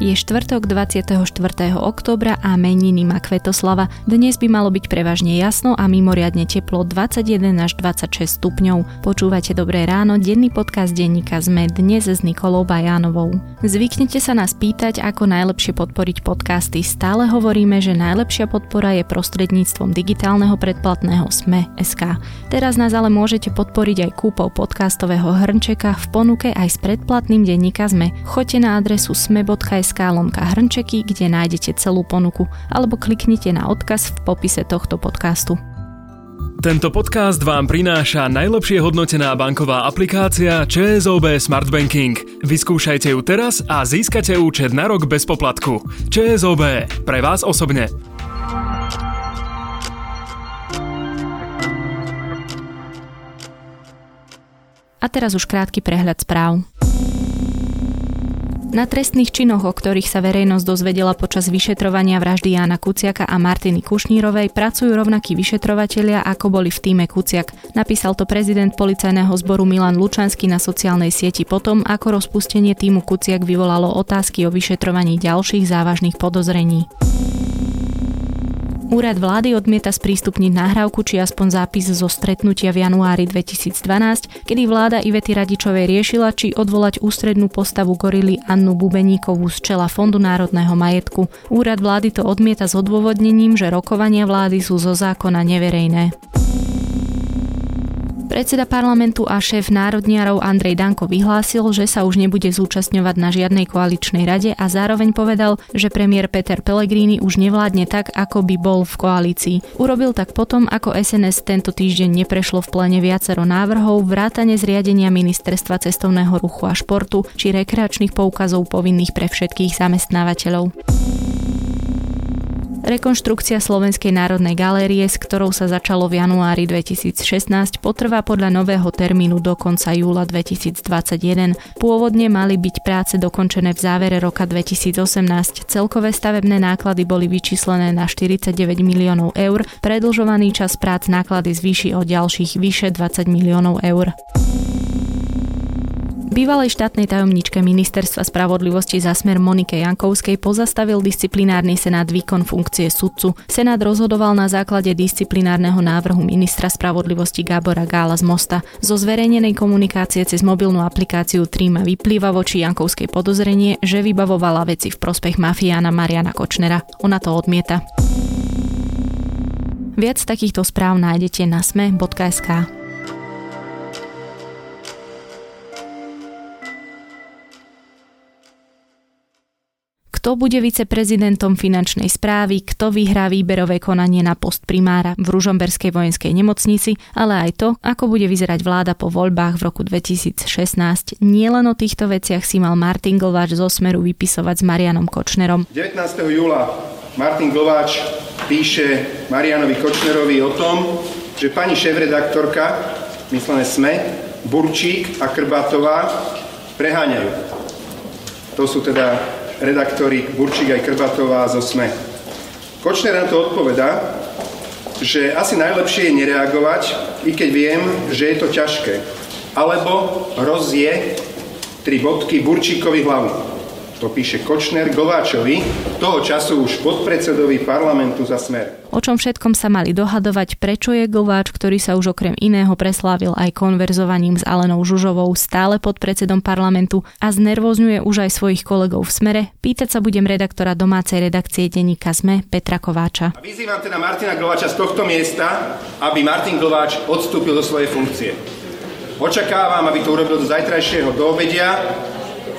Je štvrtok 24. októbra a meniny má Kvetoslava. Dnes by malo byť prevažne jasno a mimoriadne teplo 21 až 26 stupňov. Počúvate Dobré ráno, denný podcast denníka sme dnes s Nikolou Bajánovou. Zvyknete sa nás pýtať, ako najlepšie podporiť podcasty. Stále hovoríme, že najlepšia podpora je prostredníctvom digitálneho predplatného SME.sk. Teraz nás ale môžete podporiť aj kúpou podcastového hrnčeka v ponuke aj s predplatným denníka sme. Choďte na adresu sme.sk SK lomka hrnčeky, kde nájdete celú ponuku, alebo kliknite na odkaz v popise tohto podcastu. Tento podcast vám prináša najlepšie hodnotená banková aplikácia ČSOB Smart Banking. Vyskúšajte ju teraz a získate účet na rok bez poplatku. ČSOB. Pre vás osobne. A teraz už krátky prehľad správ. Na trestných činoch, o ktorých sa verejnosť dozvedela počas vyšetrovania vraždy Jána Kuciaka a Martiny Kušnírovej, pracujú rovnakí vyšetrovatelia, ako boli v týme Kuciak. Napísal to prezident policajného zboru Milan Lučanský na sociálnej sieti potom, ako rozpustenie týmu Kuciak vyvolalo otázky o vyšetrovaní ďalších závažných podozrení. Úrad vlády odmieta sprístupniť nahrávku či aspoň zápis zo stretnutia v januári 2012, kedy vláda Ivety Radičovej riešila, či odvolať ústrednú postavu gorily Annu Bubeníkovú z čela Fondu národného majetku. Úrad vlády to odmieta s odôvodnením, že rokovania vlády sú zo zákona neverejné. Predseda parlamentu a šéf národniarov Andrej Danko vyhlásil, že sa už nebude zúčastňovať na žiadnej koaličnej rade a zároveň povedal, že premiér Peter Pellegrini už nevládne tak, ako by bol v koalícii. Urobil tak potom, ako SNS tento týždeň neprešlo v plene viacero návrhov, vrátane zriadenia ministerstva cestovného ruchu a športu či rekreačných poukazov povinných pre všetkých zamestnávateľov. Rekonštrukcia Slovenskej národnej galérie, s ktorou sa začalo v januári 2016, potrvá podľa nového termínu do konca júla 2021. Pôvodne mali byť práce dokončené v závere roka 2018. Celkové stavebné náklady boli vyčíslené na 49 miliónov eur, predlžovaný čas prác náklady zvýši o ďalších vyše 20 miliónov eur. Bývalej štátnej tajomničke Ministerstva spravodlivosti za smer Monike Jankovskej pozastavil disciplinárny senát výkon funkcie sudcu. Senát rozhodoval na základe disciplinárneho návrhu ministra spravodlivosti Gábora Gála z Mosta. Zo zverejnenej komunikácie cez mobilnú aplikáciu Tríma vyplýva voči Jankovskej podozrenie, že vybavovala veci v prospech mafiána Mariana Kočnera. Ona to odmieta. Viac takýchto správ nájdete na sme.sk. kto bude viceprezidentom finančnej správy, kto vyhrá výberové konanie na post primára v Ružomberskej vojenskej nemocnici, ale aj to, ako bude vyzerať vláda po voľbách v roku 2016. Nielen o týchto veciach si mal Martin Glváč zo Smeru vypisovať s Marianom Kočnerom. 19. júla Martin Glváč píše Marianovi Kočnerovi o tom, že pani šéf-redaktorka, myslené SME, Burčík a Krbatová preháňajú. To sú teda redaktori Burčík aj Krbatová zo SME. Kočner na to odpoveda, že asi najlepšie je nereagovať, i keď viem, že je to ťažké. Alebo rozje tri bodky Burčíkovi hlavu. To píše Kočner Gováčovi, toho času už podpredsedovi parlamentu za smer. O čom všetkom sa mali dohadovať, prečo je Gováč, ktorý sa už okrem iného preslávil aj konverzovaním s Alenou Žužovou, stále pod predsedom parlamentu a znervozňuje už aj svojich kolegov v smere, pýtať sa budem redaktora domácej redakcie denníka ZME Petra Kováča. A vyzývam teda Martina Gováča z tohto miesta, aby Martin Gováč odstúpil do svojej funkcie. Očakávam, aby to urobil do zajtrajšieho do obedia,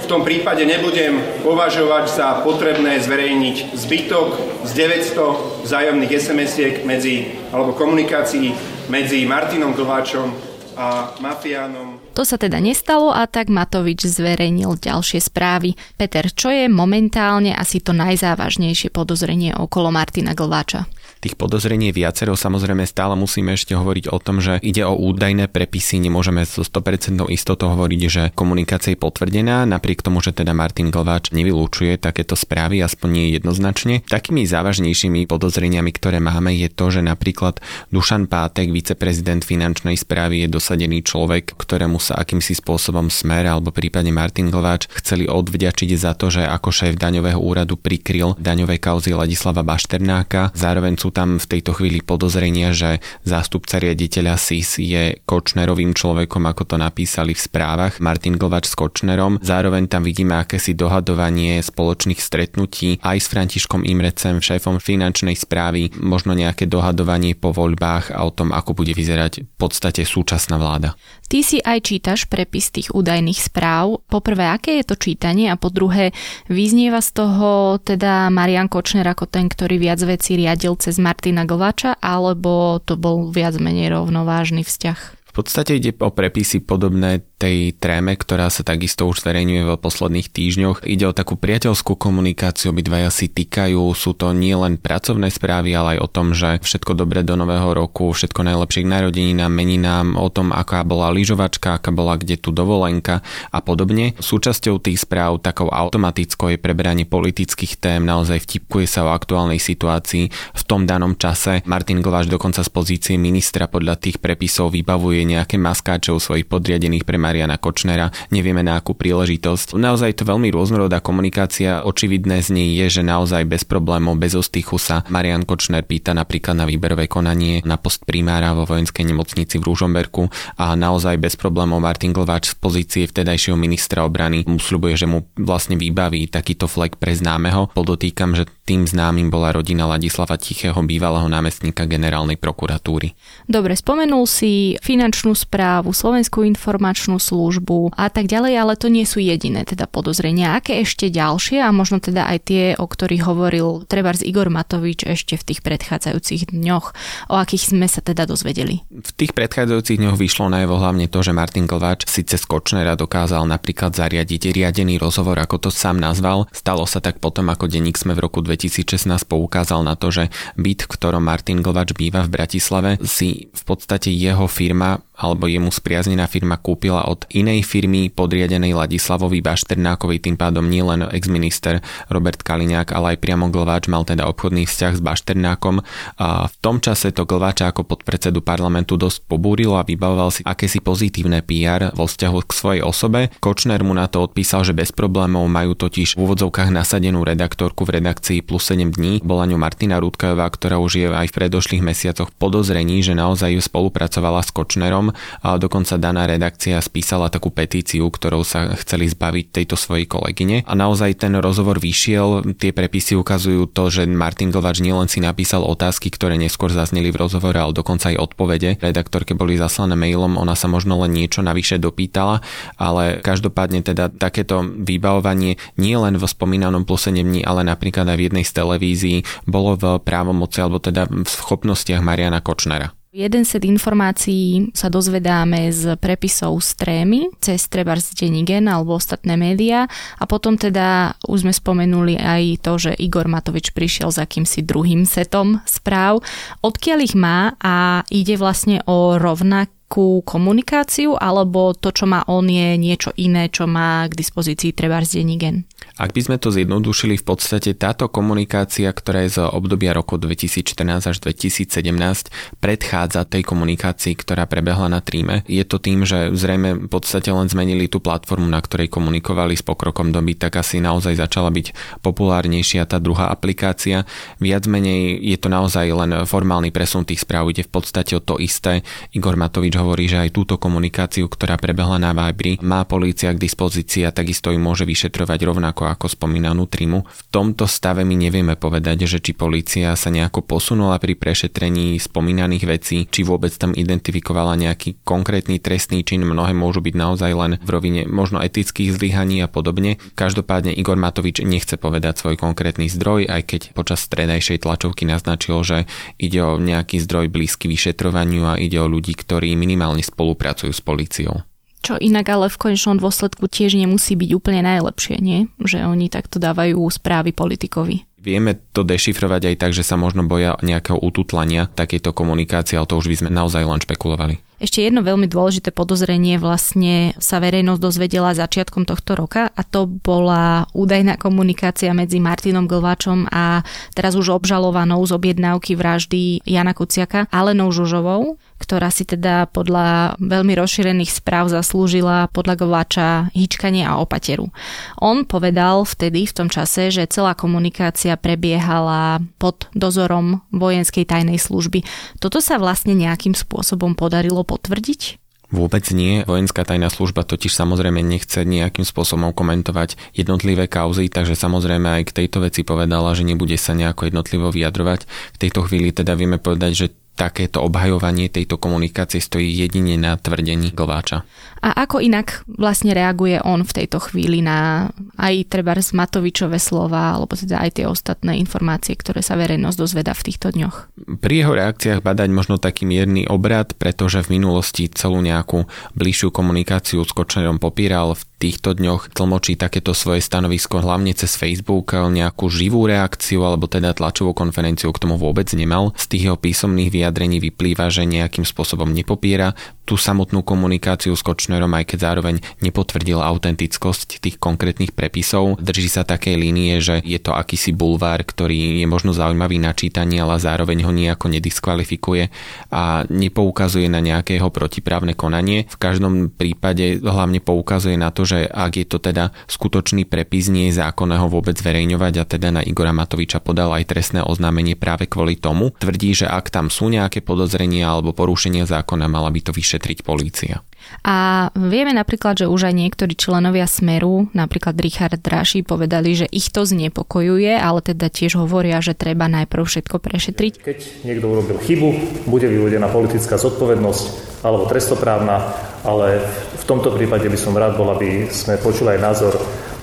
v tom prípade nebudem považovať za potrebné zverejniť zbytok z 900 vzájomných SMS-iek medzi, alebo komunikácií medzi Martinom Glváčom a mafiánom. To sa teda nestalo a tak Matovič zverejnil ďalšie správy. Peter, čo je momentálne asi to najzávažnejšie podozrenie okolo Martina Glváča? Tých podozrení je viacero, samozrejme stále musíme ešte hovoriť o tom, že ide o údajné prepisy, nemôžeme so 100% istotou hovoriť, že komunikácia je potvrdená, napriek tomu, že teda Martin Glváč nevylúčuje takéto správy, aspoň nie jednoznačne. Takými závažnejšími podozreniami, ktoré máme, je to, že napríklad Dušan Pátek, viceprezident finančnej správy, je dosadený človek, ktorému sa akýmsi spôsobom smer alebo prípadne Martin Glváč chceli odvďačiť za to, že ako šéf daňového úradu prikryl daňové kauzy Ladislava Bašternáka. Zároveň sú tam v tejto chvíli podozrenia, že zástupca riaditeľa SIS je Kočnerovým človekom, ako to napísali v správach, Martin Glvač s Kočnerom. Zároveň tam vidíme akési dohadovanie spoločných stretnutí aj s Františkom Imrecem, šéfom finančnej správy, možno nejaké dohadovanie po voľbách a o tom, ako bude vyzerať v podstate súčasná vláda. Ty si aj čítaš prepis tých údajných správ. Poprvé, aké je to čítanie a po druhé, vyznieva z toho teda Marian Kočner ako ten, ktorý viac vecí riadil cez Martina Glvača, alebo to bol viac menej rovnovážny vzťah? Podstate ide o prepisy podobné tej tréme, ktorá sa takisto už zverejňuje v posledných týždňoch. Ide o takú priateľskú komunikáciu, obidvaja si týkajú, sú to nie len pracovné správy, ale aj o tom, že všetko dobré do nového roku, všetko najlepšie k narodeninám, meninám, o tom, aká bola lyžovačka, aká bola kde tu dovolenka a podobne. Súčasťou tých správ takou automatickou je preberanie politických tém, naozaj vtipkuje sa o aktuálnej situácii v tom danom čase. Martin Glováš dokonca z pozície ministra podľa tých prepisov vybavuje nejaké maskáčov svojich podriadených pre Mariana Kočnera, nevieme na akú príležitosť. Naozaj to veľmi rôznorodá komunikácia, očividné z nej je, že naozaj bez problémov, bez ostychu sa Marian Kočner pýta napríklad na výberové konanie na post primára vo vojenskej nemocnici v Rúžomberku a naozaj bez problémov Martin Glváč z pozície vtedajšieho ministra obrany mu slubuje, že mu vlastne vybaví takýto flek pre známeho. Podotýkam, že tým známym bola rodina Ladislava Tichého, bývalého námestníka generálnej prokuratúry. Dobre, spomenul si finančný finančnú správu, Slovenskú informačnú službu a tak ďalej, ale to nie sú jediné teda podozrenia. Aké ešte ďalšie a možno teda aj tie, o ktorých hovoril Trebárs Igor Matovič ešte v tých predchádzajúcich dňoch, o akých sme sa teda dozvedeli? V tých predchádzajúcich dňoch vyšlo najavo hlavne to, že Martin Glváč síce z Kočnera dokázal napríklad zariadiť riadený rozhovor, ako to sám nazval. Stalo sa tak potom, ako denník sme v roku 2016 poukázal na to, že byt, v ktorom Martin Glváč býva v Bratislave, si v podstate jeho firma time. Alebo jemu spriaznená firma kúpila od inej firmy podriadenej Ladislavovi Bašternákovi, tým pádom nielen exminister Robert Kaliňák, ale aj priamo Glváč mal teda obchodný vzťah s Bašternákom. A v tom čase to Glváča ako podpredsedu parlamentu dosť pobúrilo a vybavoval si akési pozitívne PR vo vzťahu k svojej osobe. Kočner mu na to odpísal, že bez problémov majú totiž v úvodzovkách nasadenú redaktorku v redakcii plus 7 dní. Bola ňu Martina Rudkajová, ktorá už je aj v predošlých mesiacoch podozrení, že naozaj spolupracovala s Kočnerom a dokonca daná redakcia spísala takú petíciu, ktorou sa chceli zbaviť tejto svojej kolegyne. A naozaj ten rozhovor vyšiel, tie prepisy ukazujú to, že Martin Glvač nielen si napísal otázky, ktoré neskôr zazneli v rozhovore, ale dokonca aj odpovede. Redaktorke boli zaslané mailom, ona sa možno len niečo navyše dopýtala, ale každopádne teda takéto vybavovanie nie len v spomínanom pluse nemní, ale napríklad aj v jednej z televízií bolo v právomoci alebo teda v schopnostiach Mariana Kočnera. Jeden set informácií sa dozvedáme z prepisov z trémy, cez Trebars Denigen alebo ostatné médiá a potom teda už sme spomenuli aj to, že Igor Matovič prišiel s akýmsi druhým setom správ. Odkiaľ ich má a ide vlastne o rovnak nejakú komunikáciu, alebo to, čo má on, je niečo iné, čo má k dispozícii treba z Denigen? Ak by sme to zjednodušili, v podstate táto komunikácia, ktorá je z obdobia roku 2014 až 2017, predchádza tej komunikácii, ktorá prebehla na tríme. Je to tým, že zrejme v podstate len zmenili tú platformu, na ktorej komunikovali s pokrokom doby, tak asi naozaj začala byť populárnejšia tá druhá aplikácia. Viac menej je to naozaj len formálny presun tých správ, ide v podstate o to isté. Igor Matovič hovorí, že aj túto komunikáciu, ktorá prebehla na Vibri, má polícia k dispozícii a takisto ju môže vyšetrovať rovnako ako spomínanú trimu. V tomto stave my nevieme povedať, že či polícia sa nejako posunula pri prešetrení spomínaných vecí, či vôbec tam identifikovala nejaký konkrétny trestný čin, mnohé môžu byť naozaj len v rovine možno etických zlyhaní a podobne. Každopádne Igor Matovič nechce povedať svoj konkrétny zdroj, aj keď počas stredajšej tlačovky naznačil, že ide o nejaký zdroj blízky vyšetrovaniu a ide o ľudí, ktorí minimálne spolupracujú s políciou. Čo inak ale v konečnom dôsledku tiež nemusí byť úplne najlepšie, nie? Že oni takto dávajú správy politikovi. Vieme to dešifrovať aj tak, že sa možno boja nejakého ututlania takéto komunikácie, ale to už by sme naozaj len špekulovali. Ešte jedno veľmi dôležité podozrenie vlastne sa verejnosť dozvedela začiatkom tohto roka a to bola údajná komunikácia medzi Martinom Glváčom a teraz už obžalovanou z objednávky vraždy Jana Kuciaka Alenou Žužovou, ktorá si teda podľa veľmi rozšírených správ zaslúžila podľa Glváča hýčkanie a opateru. On povedal vtedy v tom čase, že celá komunikácia prebiehala pod dozorom vojenskej tajnej služby. Toto sa vlastne nejakým spôsobom podarilo potvrdiť? Vôbec nie. Vojenská tajná služba totiž samozrejme nechce nejakým spôsobom komentovať jednotlivé kauzy, takže samozrejme aj k tejto veci povedala, že nebude sa nejako jednotlivo vyjadrovať. V tejto chvíli teda vieme povedať, že takéto obhajovanie tejto komunikácie stojí jedine na tvrdení Glváča. A ako inak vlastne reaguje on v tejto chvíli na aj treba z Matovičové slova, alebo teda aj tie ostatné informácie, ktoré sa verejnosť dozveda v týchto dňoch? Pri jeho reakciách badať možno taký mierny obrad, pretože v minulosti celú nejakú bližšiu komunikáciu s Kočnerom popíral. V týchto dňoch tlmočí takéto svoje stanovisko hlavne cez Facebook, nejakú živú reakciu alebo teda tlačovú konferenciu k tomu vôbec nemal. Z tých jeho písomných vyjadrení vyplýva, že nejakým spôsobom nepopiera tú samotnú komunikáciu s Kočnerom, aj keď zároveň nepotvrdil autentickosť tých konkrétnych prepisov. Drží sa takej línie, že je to akýsi bulvár, ktorý je možno zaujímavý na čítanie, ale zároveň ho nejako nediskvalifikuje a nepoukazuje na nejakého protiprávne konanie. V každom prípade hlavne poukazuje na to, že ak je to teda skutočný prepis, nie je zákonné ho vôbec zverejňovať a teda na Igora Matoviča podal aj trestné oznámenie práve kvôli tomu. Tvrdí, že ak tam sú nejaké podozrenia alebo porušenia zákona, mala by to vyšetriť polícia. A vieme napríklad, že už aj niektorí členovia Smeru, napríklad Richard Draši, povedali, že ich to znepokojuje, ale teda tiež hovoria, že treba najprv všetko prešetriť. Keď niekto urobil chybu, bude vyvodená politická zodpovednosť alebo trestoprávna, ale v tomto prípade by som rád bol, aby sme počuli aj názor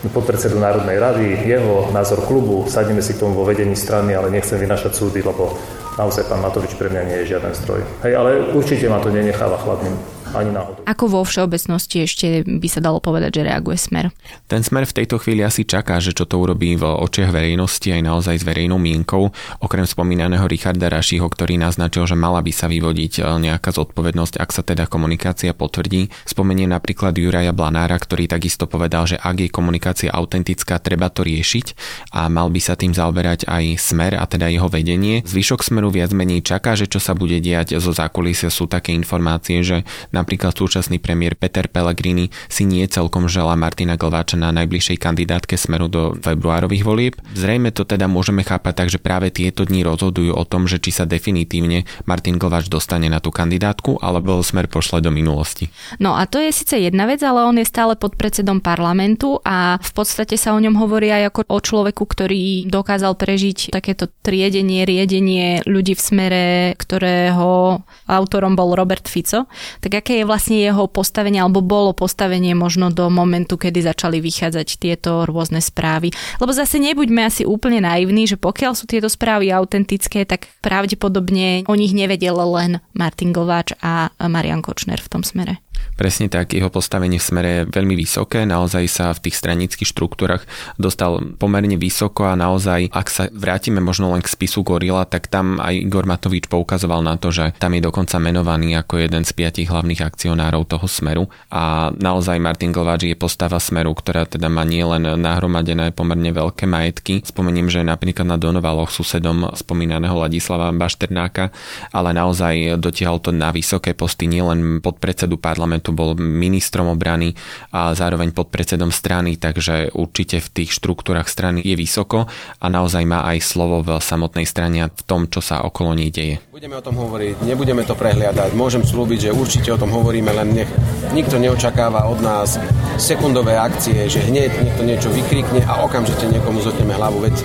podpredsedu Národnej rady, jeho názor klubu, sadneme si k tomu vo vedení strany, ale nechcem vynašať súdy, lebo naozaj pán Matovič pre mňa nie je žiaden stroj. Hej, ale určite ma to nenecháva chladným ani náhodou. Ako vo všeobecnosti ešte by sa dalo povedať, že reaguje smer? Ten smer v tejto chvíli asi čaká, že čo to urobí v očiach verejnosti aj naozaj s verejnou mienkou. Okrem spomínaného Richarda Rašiho, ktorý naznačil, že mala by sa vyvodiť e, nejaká zodpovednosť, ak sa teda komunikácia potvrdí. Spomenie napríklad Juraja Blanára, ktorý takisto povedal, že ak je komunikácia autentická, treba to riešiť a mal by sa tým zaoberať aj smer a teda jeho vedenie. Zvyšok smeru viac menej čaká, že čo sa bude diať zo zákulisia sú také informácie, že Napríklad súčasný premiér Peter Pellegrini si nie celkom žela Martina Glváča na najbližšej kandidátke smeru do februárových volieb. Zrejme to teda môžeme chápať tak, že práve tieto dni rozhodujú o tom, že či sa definitívne Martin Glváč dostane na tú kandidátku, alebo smer pošle do minulosti. No a to je síce jedna vec, ale on je stále pod predsedom parlamentu a v podstate sa o ňom hovorí aj ako o človeku, ktorý dokázal prežiť takéto triedenie, riedenie ľudí v smere, ktorého autorom bol Robert Fico. Tak ak aké je vlastne jeho postavenie, alebo bolo postavenie možno do momentu, kedy začali vychádzať tieto rôzne správy. Lebo zase nebuďme asi úplne naivní, že pokiaľ sú tieto správy autentické, tak pravdepodobne o nich nevedel len Martin Glváč a Marian Kočner v tom smere. Presne tak, jeho postavenie v smere je veľmi vysoké, naozaj sa v tých stranických štruktúrach dostal pomerne vysoko a naozaj, ak sa vrátime možno len k spisu Gorila, tak tam aj Igor Matovič poukazoval na to, že tam je dokonca menovaný ako jeden z piatich hlavných akcionárov toho smeru a naozaj Martin Glváč je postava smeru, ktorá teda má nielen nahromadené pomerne veľké majetky. Spomeniem, že napríklad na Donovaloch susedom spomínaného Ladislava Bašternáka, ale naozaj dotiahol to na vysoké posty nielen podpredsedu parlamentu, parlamentu, bol ministrom obrany a zároveň podpredsedom strany, takže určite v tých štruktúrach strany je vysoko a naozaj má aj slovo v samotnej strane v tom, čo sa okolo nej deje. Budeme o tom hovoriť, nebudeme to prehliadať. Môžem slúbiť, že určite o tom hovoríme, len nech nikto neočakáva od nás sekundové akcie, že hneď niekto niečo vykrikne a okamžite niekomu zotneme hlavu. Veď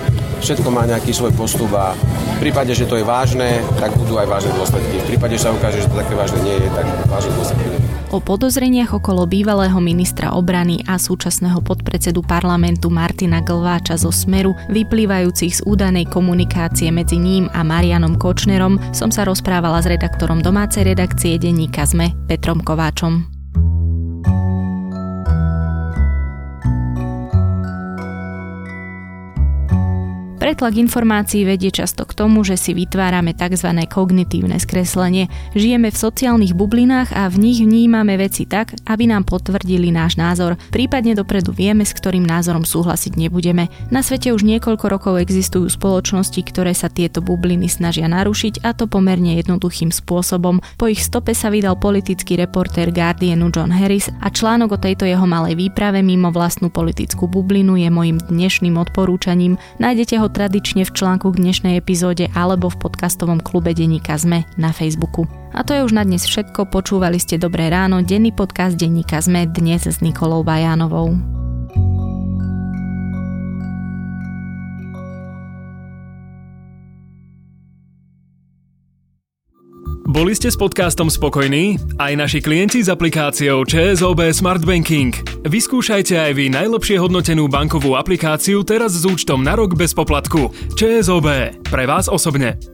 všetko má nejaký svoj postup a v prípade, že to je vážne, tak budú aj vážne dôsledky. V prípade, že sa ukáže, že to také vážne nie je, tak vážne dôsledky o podozreniach okolo bývalého ministra obrany a súčasného podpredsedu parlamentu Martina Glváča zo Smeru, vyplývajúcich z údanej komunikácie medzi ním a Marianom Kočnerom, som sa rozprávala s redaktorom domácej redakcie denníka ZME Petrom Kováčom. Pretlak informácií vedie často k tomu, že si vytvárame tzv. kognitívne skreslenie. Žijeme v sociálnych bublinách a v nich vnímame veci tak, aby nám potvrdili náš názor. Prípadne dopredu vieme, s ktorým názorom súhlasiť nebudeme. Na svete už niekoľko rokov existujú spoločnosti, ktoré sa tieto bubliny snažia narušiť a to pomerne jednoduchým spôsobom. Po ich stope sa vydal politický reportér Guardianu John Harris a článok o tejto jeho malej výprave mimo vlastnú politickú bublinu je mojim dnešným odporúčaním. Nájdete ho tradične v článku k dnešnej epizóde alebo v podcastovom klube Deníka ZME na Facebooku. A to je už na dnes všetko. Počúvali ste Dobré ráno, denný podcast Denníka ZME dnes s Nikolou Bajánovou. Boli ste s podcastom spokojní? Aj naši klienti s aplikáciou ČSOB Smart Banking. Vyskúšajte aj vy najlepšie hodnotenú bankovú aplikáciu teraz s účtom na rok bez poplatku. ČSOB. Pre vás osobne.